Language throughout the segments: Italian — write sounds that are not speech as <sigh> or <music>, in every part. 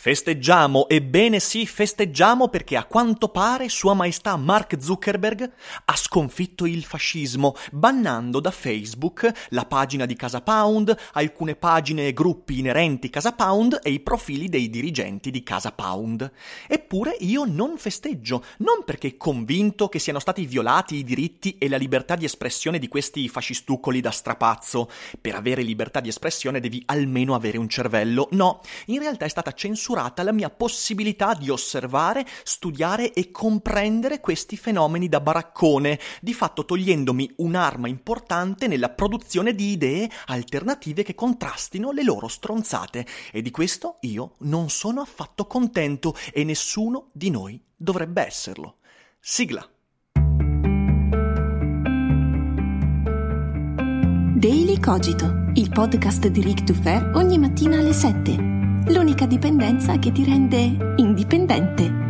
Festeggiamo, ebbene sì, festeggiamo perché a quanto pare Sua Maestà Mark Zuckerberg ha sconfitto il fascismo, bannando da Facebook la pagina di Casa Pound, alcune pagine e gruppi inerenti Casa Pound e i profili dei dirigenti di Casa Pound. Eppure io non festeggio, non perché convinto che siano stati violati i diritti e la libertà di espressione di questi fascistucoli da strapazzo. Per avere libertà di espressione devi almeno avere un cervello. No, in realtà è stata censurata censurata la mia possibilità di osservare, studiare e comprendere questi fenomeni da baraccone, di fatto togliendomi un'arma importante nella produzione di idee alternative che contrastino le loro stronzate. E di questo io non sono affatto contento e nessuno di noi dovrebbe esserlo. Sigla. Daily Cogito, il podcast di Rick Dufer ogni mattina alle 7 l'unica dipendenza che ti rende indipendente.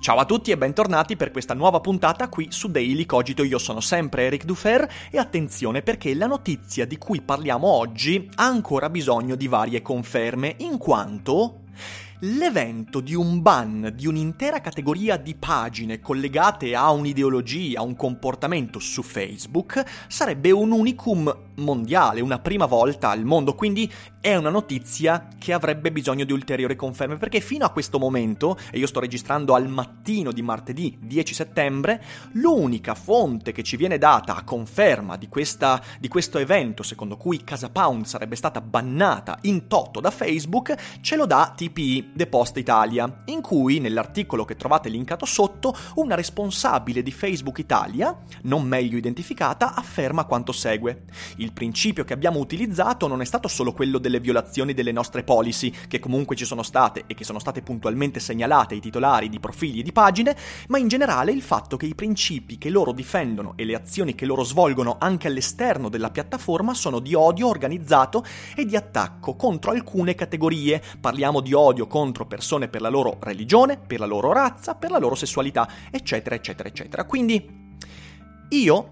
Ciao a tutti e bentornati per questa nuova puntata qui su Daily Cogito. Io sono sempre Eric Dufer e attenzione perché la notizia di cui parliamo oggi ha ancora bisogno di varie conferme, in quanto l'evento di un ban di un'intera categoria di pagine collegate a un'ideologia, a un comportamento su Facebook, sarebbe un unicum mondiale, una prima volta al mondo, quindi è una notizia che avrebbe bisogno di ulteriori conferme, perché fino a questo momento, e io sto registrando al mattino di martedì 10 settembre, l'unica fonte che ci viene data a conferma di, questa, di questo evento, secondo cui Casa Pound sarebbe stata bannata in toto da Facebook, ce lo dà TPI, The Post Italia, in cui nell'articolo che trovate linkato sotto, una responsabile di Facebook Italia, non meglio identificata, afferma quanto segue. Il principio che abbiamo utilizzato non è stato solo quello delle violazioni delle nostre policy, che comunque ci sono state e che sono state puntualmente segnalate ai titolari di profili e di pagine, ma in generale il fatto che i principi che loro difendono e le azioni che loro svolgono anche all'esterno della piattaforma sono di odio organizzato e di attacco contro alcune categorie. Parliamo di odio contro contro persone per la loro religione, per la loro razza, per la loro sessualità, eccetera, eccetera, eccetera. Quindi io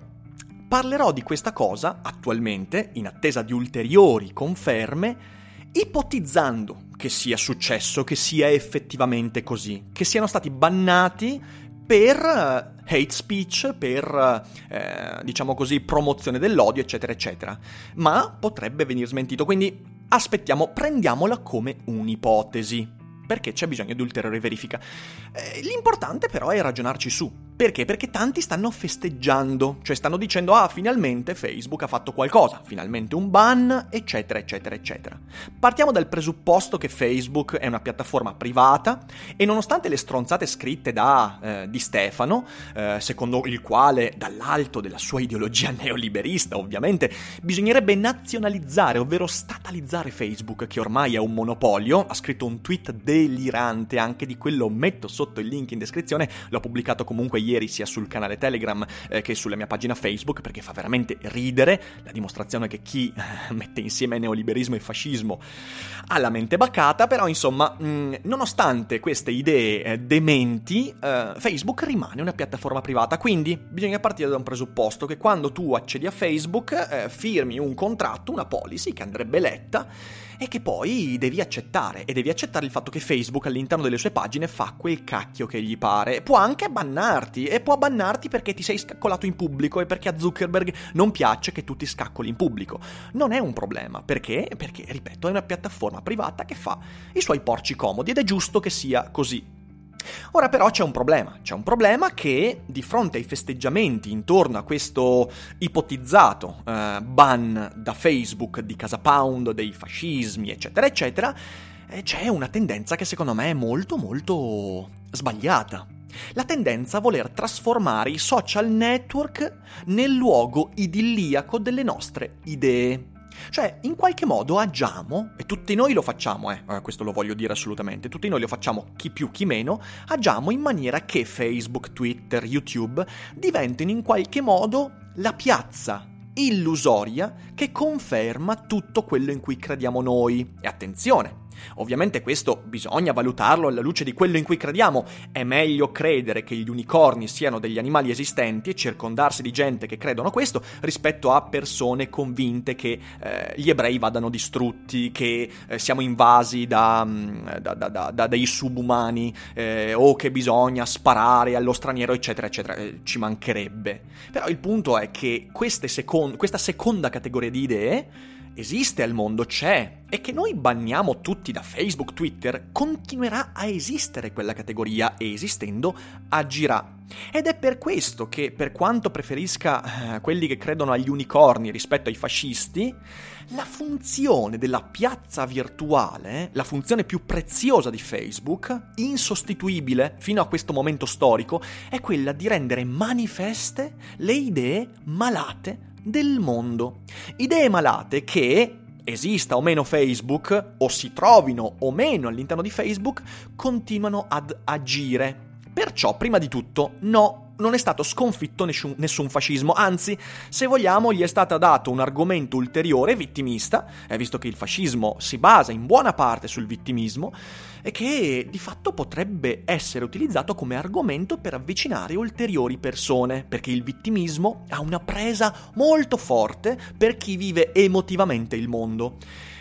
parlerò di questa cosa attualmente, in attesa di ulteriori conferme, ipotizzando che sia successo, che sia effettivamente così, che siano stati bannati per eh, hate speech, per, eh, diciamo così, promozione dell'odio, eccetera, eccetera. Ma potrebbe venire smentito, quindi aspettiamo, prendiamola come un'ipotesi perché c'è bisogno di ulteriore verifica. Eh, l'importante però è ragionarci su. Perché? Perché tanti stanno festeggiando, cioè stanno dicendo ah finalmente Facebook ha fatto qualcosa, finalmente un ban, eccetera, eccetera, eccetera. Partiamo dal presupposto che Facebook è una piattaforma privata e nonostante le stronzate scritte da eh, Di Stefano, eh, secondo il quale dall'alto della sua ideologia neoliberista ovviamente bisognerebbe nazionalizzare, ovvero statalizzare Facebook che ormai è un monopolio, ha scritto un tweet delirante anche di quello metto sotto il link in descrizione, l'ho pubblicato comunque ieri ieri sia sul canale Telegram eh, che sulla mia pagina Facebook perché fa veramente ridere la dimostrazione che chi eh, mette insieme neoliberismo e fascismo ha la mente bacata, però insomma, mh, mm, nonostante queste idee eh, dementi, eh, Facebook rimane una piattaforma privata, quindi bisogna partire da un presupposto che quando tu accedi a Facebook eh, firmi un contratto, una policy che andrebbe letta e che poi devi accettare. E devi accettare il fatto che Facebook all'interno delle sue pagine fa quel cacchio che gli pare. Può anche bannarti, e può bannarti perché ti sei scaccolato in pubblico e perché a Zuckerberg non piace che tu ti scaccoli in pubblico. Non è un problema, perché? Perché, ripeto, è una piattaforma privata che fa i suoi porci comodi ed è giusto che sia così. Ora però c'è un problema, c'è un problema che di fronte ai festeggiamenti intorno a questo ipotizzato eh, ban da Facebook di Casa Pound, dei fascismi, eccetera, eccetera, eh, c'è una tendenza che secondo me è molto molto sbagliata. La tendenza a voler trasformare i social network nel luogo idilliaco delle nostre idee. Cioè, in qualche modo agiamo, e tutti noi lo facciamo, eh, eh, questo lo voglio dire assolutamente, tutti noi lo facciamo, chi più chi meno, agiamo in maniera che Facebook, Twitter, YouTube diventino in qualche modo la piazza illusoria che conferma tutto quello in cui crediamo noi. E attenzione, Ovviamente questo bisogna valutarlo alla luce di quello in cui crediamo. È meglio credere che gli unicorni siano degli animali esistenti e circondarsi di gente che credono questo rispetto a persone convinte che eh, gli ebrei vadano distrutti, che eh, siamo invasi da, mm, da, da, da dei subumani eh, o che bisogna sparare allo straniero, eccetera, eccetera. Eh, ci mancherebbe. Però il punto è che second- questa seconda categoria di idee esiste al mondo, c'è, e che noi banniamo tutti da Facebook, Twitter, continuerà a esistere quella categoria e esistendo agirà. Ed è per questo che, per quanto preferisca eh, quelli che credono agli unicorni rispetto ai fascisti, la funzione della piazza virtuale, la funzione più preziosa di Facebook, insostituibile fino a questo momento storico, è quella di rendere manifeste le idee malate del mondo. Idee malate che, esista o meno Facebook, o si trovino o meno all'interno di Facebook, continuano ad agire. Perciò, prima di tutto, no non è stato sconfitto nessun, nessun, fascismo, anzi, se vogliamo, gli è stato dato un argomento ulteriore vittimista, eh, visto che il fascismo si basa in buona parte sul vittimismo, e che di fatto potrebbe essere utilizzato come argomento per avvicinare ulteriori persone, perché il vittimismo ha una presa molto forte per chi vive emotivamente il mondo.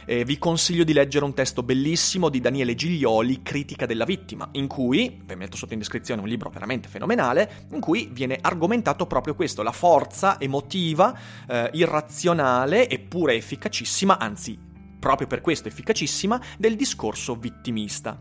Eh, vi consiglio di leggere un testo bellissimo di Daniele Giglioli, Critica della vittima, in cui, vi metto sotto in descrizione un libro veramente fenomenale, in cui viene argomentato proprio questo, la forza emotiva, eh, irrazionale eppure efficacissima, anzi proprio per questo efficacissima, del discorso vittimista.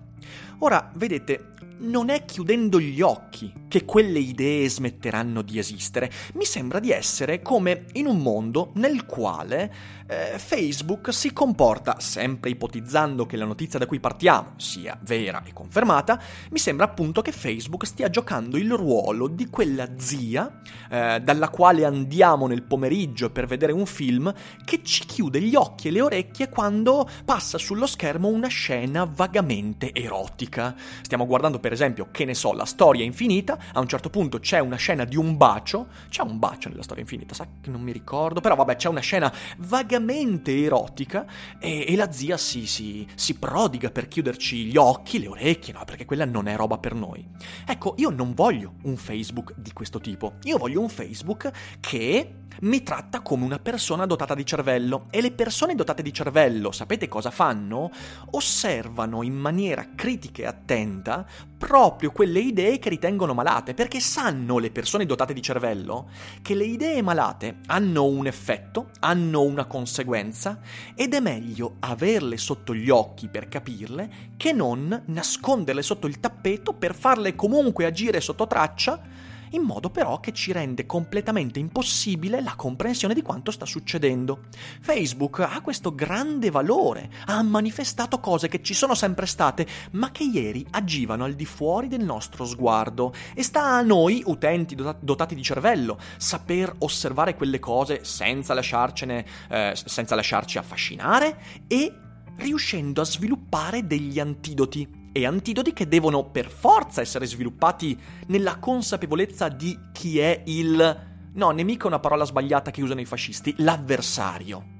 Ora, vedete, non è chiudendo gli occhi che quelle idee smetteranno di esistere. Mi sembra di essere come in un mondo nel quale eh, Facebook si comporta, sempre ipotizzando che la notizia da cui partiamo sia vera e confermata, mi sembra appunto che Facebook stia giocando il ruolo di quella zia eh, dalla quale andiamo nel pomeriggio per vedere un film che ci chiude gli occhi e le orecchie quando passa sullo schermo una scena vagamente erotica. Stiamo guardando per esempio, che ne so, la storia infinita, a un certo punto c'è una scena di un bacio, c'è un bacio nella storia infinita, sa che non mi ricordo, però vabbè c'è una scena vagamente erotica e, e la zia si, si, si, prodiga per chiuderci gli occhi, le orecchie, no, perché quella non è roba per noi. Ecco, io non voglio un Facebook di questo tipo, io voglio un Facebook che mi tratta come una persona dotata di cervello e le persone dotate di cervello, sapete cosa fanno? Osservano in maniera critica e attenta proprio quelle idee che ritengono malate, perché sanno le persone dotate di cervello che le idee malate hanno un effetto, hanno una conseguenza ed è meglio averle sotto gli occhi per capirle che non nasconderle sotto il tappeto per farle comunque agire sotto traccia in modo però che ci rende completamente impossibile la comprensione di quanto sta succedendo. Facebook ha questo grande valore, ha manifestato cose che ci sono sempre state, ma che ieri agivano al di fuori del nostro sguardo e sta a noi, utenti dotati di cervello, saper osservare quelle cose senza eh, senza lasciarci affascinare e riuscendo a sviluppare degli antidoti e antidoti che devono per forza essere sviluppati nella consapevolezza di chi è il... No, nemico è una parola sbagliata che usano i fascisti, l'avversario.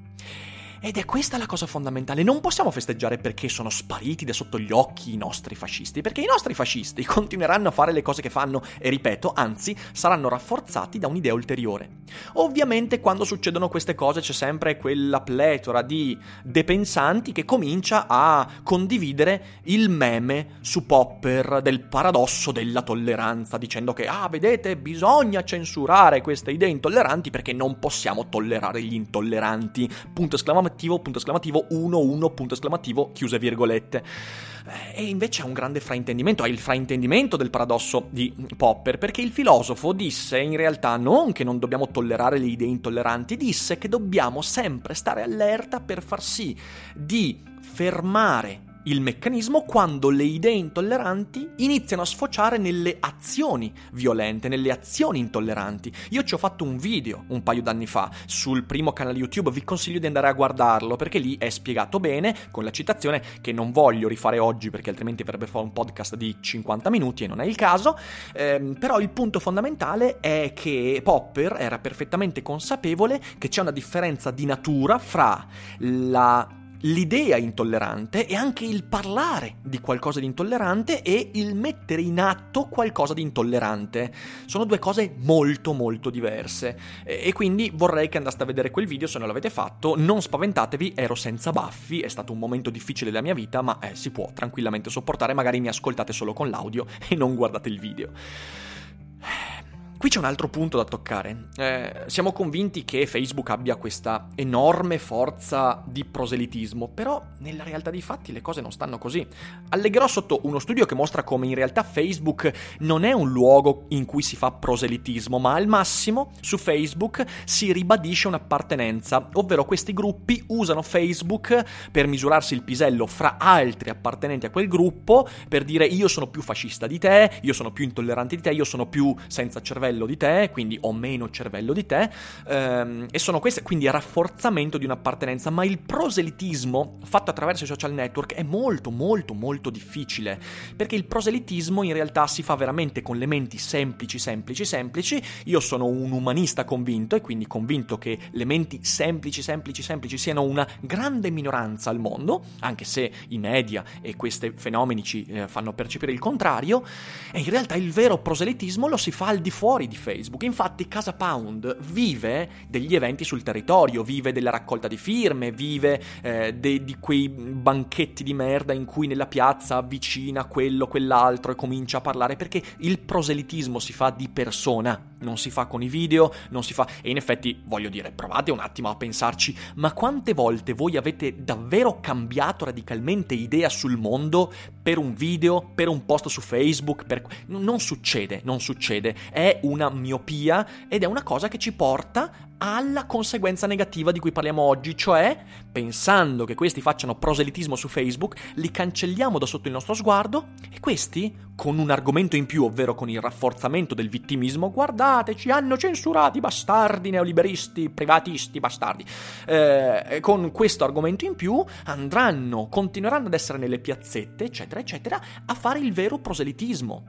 Ed è questa la cosa fondamentale. Non possiamo festeggiare perché sono spariti da sotto gli occhi i nostri fascisti, perché i nostri fascisti <laughs> continueranno a fare le cose che fanno e ripeto, anzi, saranno rafforzati da un'idea ulteriore. Ovviamente quando succedono queste cose c'è sempre quella pletora di depensanti che comincia a condividere il meme su Popper del paradosso della tolleranza, dicendo che, ah, vedete, bisogna censurare queste idee intolleranti perché non possiamo tollerare gli intolleranti. Punto esclamativo esclamativo, punto esclamativo, 1, 1, punto esclamativo, chiuse virgolette. Eh, e invece ha un grande fraintendimento, ha il fraintendimento del paradosso di Popper, perché il filosofo disse in realtà non che non dobbiamo tollerare le idee intolleranti, disse che dobbiamo sempre stare allerta per far sì di fermare il meccanismo quando le idee intolleranti iniziano a sfociare nelle azioni violente, nelle azioni intolleranti. Io ci ho fatto un video un paio d'anni fa sul primo canale YouTube, vi consiglio di andare a guardarlo perché lì è spiegato bene con la citazione che non voglio rifare oggi perché altrimenti verrebbe fare un podcast di 50 minuti e non è il caso, ehm, però il punto fondamentale è che Popper era perfettamente consapevole che c'è una differenza di natura fra la l'idea intollerante e anche il parlare di qualcosa di intollerante e il mettere in atto qualcosa di intollerante. Sono due cose molto molto diverse e quindi vorrei che andaste a vedere quel video se non l'avete fatto. Non spaventatevi, ero senza baffi, è stato un momento difficile della mia vita, ma eh, si può tranquillamente sopportare, magari mi ascoltate solo con l'audio e non guardate il video. Qui c'è un altro punto da toccare. Eh, siamo convinti che Facebook abbia questa enorme forza di proselitismo, però nella realtà dei fatti le cose non stanno così. Allegherò sotto uno studio che mostra come in realtà Facebook non è un luogo in cui si fa proselitismo, ma al massimo su Facebook si ribadisce un'appartenenza, ovvero questi gruppi usano Facebook per misurarsi il pisello fra altri appartenenti a quel gruppo, per dire io sono più fascista di te, io sono più intollerante di te, io sono più senza cervello cervello di te, quindi ho meno cervello di te, ehm, e sono queste, quindi rafforzamento di un'appartenenza, ma il proselitismo fatto attraverso i social network è molto molto molto difficile, perché il proselitismo in realtà si fa veramente con le menti semplici, semplici, semplici, io sono un umanista convinto e quindi convinto che le menti semplici, semplici, semplici siano una grande minoranza al mondo, anche se i media e questi fenomeni ci eh, fanno percepire il contrario, e in realtà il vero proselitismo lo si fa al di fuori fuori di Facebook. Infatti Casa Pound vive degli eventi sul territorio, vive della raccolta di firme, vive eh, de- di quei banchetti di merda in cui nella piazza avvicina quello, quell'altro e comincia a parlare perché il proselitismo si fa di persona, non si fa con i video, non si fa... E in effetti, voglio dire, provate un attimo a pensarci, ma quante volte voi avete davvero cambiato radicalmente idea sul mondo per un video, per un post su Facebook? Per... Non succede, non succede. È una miopia ed è una cosa che ci porta alla conseguenza negativa di cui parliamo oggi, cioè pensando che questi facciano proselitismo su Facebook, li cancelliamo da sotto il nostro sguardo e questi, con un argomento in più, ovvero con il rafforzamento del vittimismo, guardate, ci hanno censurati, bastardi neoliberisti, privatisti, bastardi. Eh, con questo argomento in più andranno, continueranno ad essere nelle piazzette, eccetera, eccetera, a fare il vero proselitismo.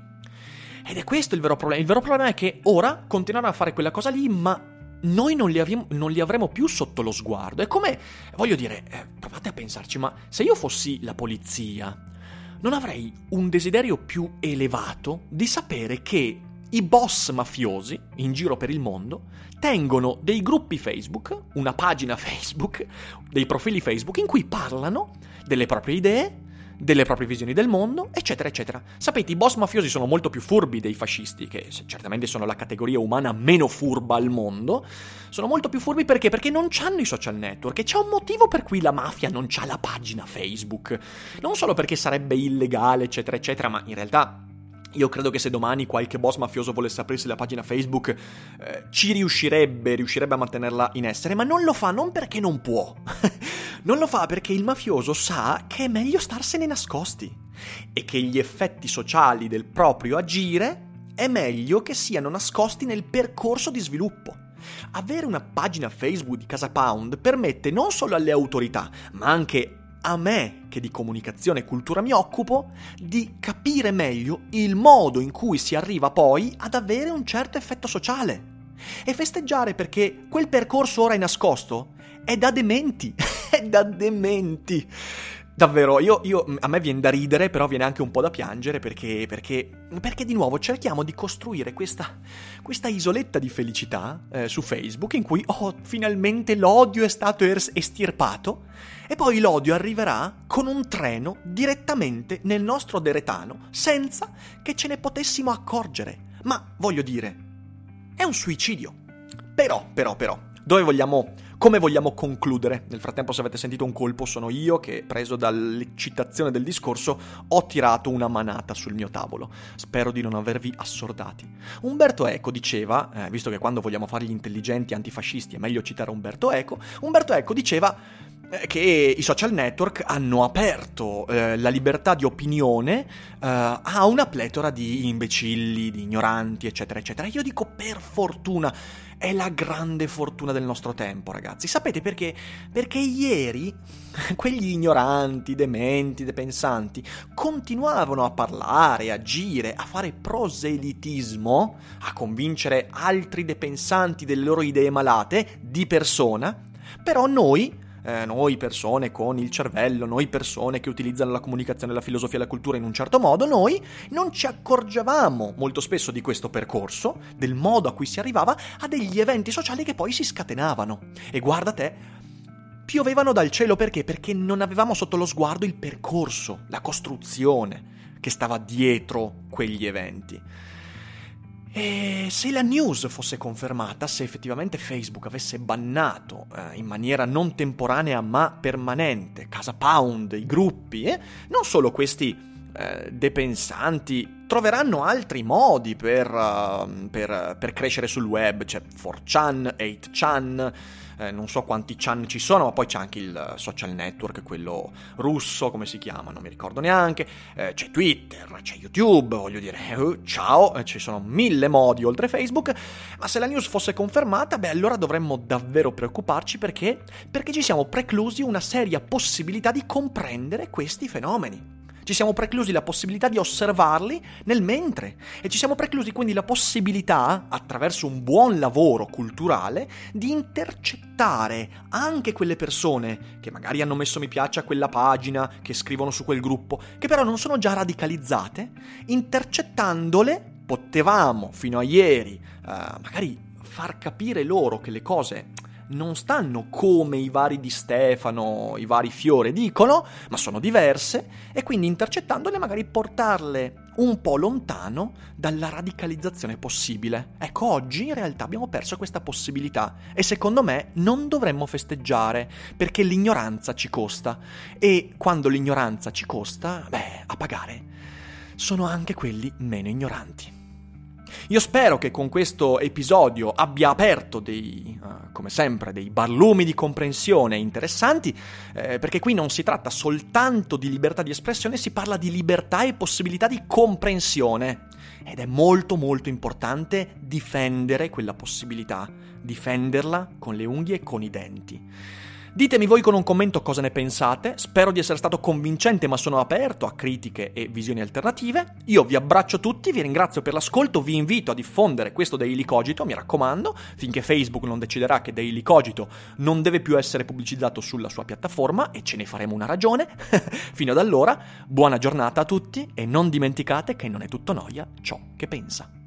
Ed è questo il vero problema. Il vero problema è che ora continueranno a fare quella cosa lì, ma noi non li, avremo, non li avremo più sotto lo sguardo. È come, voglio dire, eh, provate a pensarci, ma se io fossi la polizia, non avrei un desiderio più elevato di sapere che i boss mafiosi in giro per il mondo tengono dei gruppi Facebook, una pagina <laughs> Facebook, dei profili Facebook in cui parlano delle proprie idee, delle proprie visioni del mondo, eccetera, eccetera. Sapete, i boss mafiosi sono molto più furbi dei fascisti, che certamente sono la categoria umana meno furba al mondo. Sono molto più furbi perché? Perché non hanno i social network e c'è un motivo per cui la mafia non ha la pagina Facebook. Non solo perché sarebbe illegale, eccetera, eccetera, ma in realtà io credo che se domani qualche boss mafioso volesse aprirsi la pagina Facebook, eh, ci riuscirebbe, riuscirebbe a mantenerla in essere, ma non lo fa non perché non può. <laughs> non lo fa perché il mafioso sa che è meglio starsene nascosti e che gli effetti sociali del proprio agire è meglio che siano nascosti nel percorso di sviluppo. Avere una pagina Facebook di Casa Pound permette non solo alle autorità, ma anche a me, che di comunicazione e cultura mi occupo, di capire meglio il modo in cui si arriva poi ad avere un certo effetto sociale. E festeggiare perché quel percorso ora è nascosto è da dementi, <laughs> è da dementi. Davvero, io, io, a me viene da ridere, però viene anche un po' da piangere perché, perché, perché di nuovo cerchiamo di costruire questa, questa isoletta di felicità eh, su Facebook in cui, oh, finalmente l'odio è stato estirpato e poi l'odio arriverà con un treno direttamente nel nostro deretano senza che ce ne potessimo accorgere. Ma voglio dire, è un suicidio. Però, però, però, dove vogliamo come vogliamo concludere? Nel frattempo, se avete sentito un colpo, sono io che, preso dall'eccitazione del discorso, ho tirato una manata sul mio tavolo. Spero di non avervi assordati. Umberto Eco diceva, eh, visto che quando vogliamo fare gli intelligenti antifascisti è meglio citare Umberto Eco, Umberto Eco diceva che i social network hanno aperto eh, la libertà di opinione eh, a una pletora di imbecilli, di ignoranti, eccetera, eccetera. Io dico per fortuna è la grande fortuna del nostro tempo, ragazzi. Sapete perché? Perché ieri <laughs> quegli ignoranti, dementi, depensanti continuavano a parlare, a agire, a fare proselitismo, a convincere altri depensanti delle loro idee malate di persona, però noi eh, noi persone con il cervello, noi persone che utilizzano la comunicazione, la filosofia e la cultura in un certo modo, noi non ci accorgevamo molto spesso di questo percorso, del modo a cui si arrivava a degli eventi sociali che poi si scatenavano. E guarda te, piovevano dal cielo perché? Perché non avevamo sotto lo sguardo il percorso, la costruzione che stava dietro quegli eventi. E se la news fosse confermata, se effettivamente Facebook avesse bannato eh, in maniera non temporanea ma permanente Casa Pound, i gruppi, eh, non solo questi eh, depensanti troveranno altri modi per, uh, per, per crescere sul web, c'è 4chan, 8chan, eh, non so quanti chan ci sono, ma poi c'è anche il social network, quello russo, come si chiama, non mi ricordo neanche, eh, c'è Twitter, c'è YouTube, voglio dire, eh, ciao, eh, ci sono mille modi oltre Facebook, ma se la news fosse confermata, beh allora dovremmo davvero preoccuparci perché? Perché ci siamo preclusi una seria possibilità di comprendere questi fenomeni. Ci siamo preclusi la possibilità di osservarli nel mentre. E ci siamo preclusi quindi la possibilità, attraverso un buon lavoro culturale, di intercettare anche quelle persone che magari hanno messo mi piace a quella pagina, che scrivono su quel gruppo, che però non sono già radicalizzate, intercettandole potevamo fino a ieri uh, magari far capire loro che le cose non stanno come i vari di Stefano, i vari Fiore dicono, ma sono diverse e quindi intercettandole magari portarle un po' lontano dalla radicalizzazione possibile. Ecco, oggi in realtà abbiamo perso questa possibilità e secondo me non dovremmo festeggiare perché l'ignoranza ci costa e quando l'ignoranza ci costa, beh, a pagare sono anche quelli meno ignoranti. Io spero che con questo episodio abbia aperto dei, uh, come sempre, dei barlumi di comprensione interessanti, eh, perché qui non si tratta soltanto di libertà di espressione, si parla di libertà e possibilità di comprensione. Ed è molto molto importante difendere quella possibilità, difenderla con le unghie e con i denti. Ditemi voi con un commento cosa ne pensate, spero di essere stato convincente ma sono aperto a critiche e visioni alternative. Io vi abbraccio tutti, vi ringrazio per l'ascolto, vi invito a diffondere questo Daily Cogito, mi raccomando, finché Facebook non deciderà che Daily Cogito non deve più essere pubblicizzato sulla sua piattaforma e ce ne faremo una ragione. <laughs> Fino ad allora, buona giornata a tutti e non dimenticate che non è tutto noia ciò che pensa.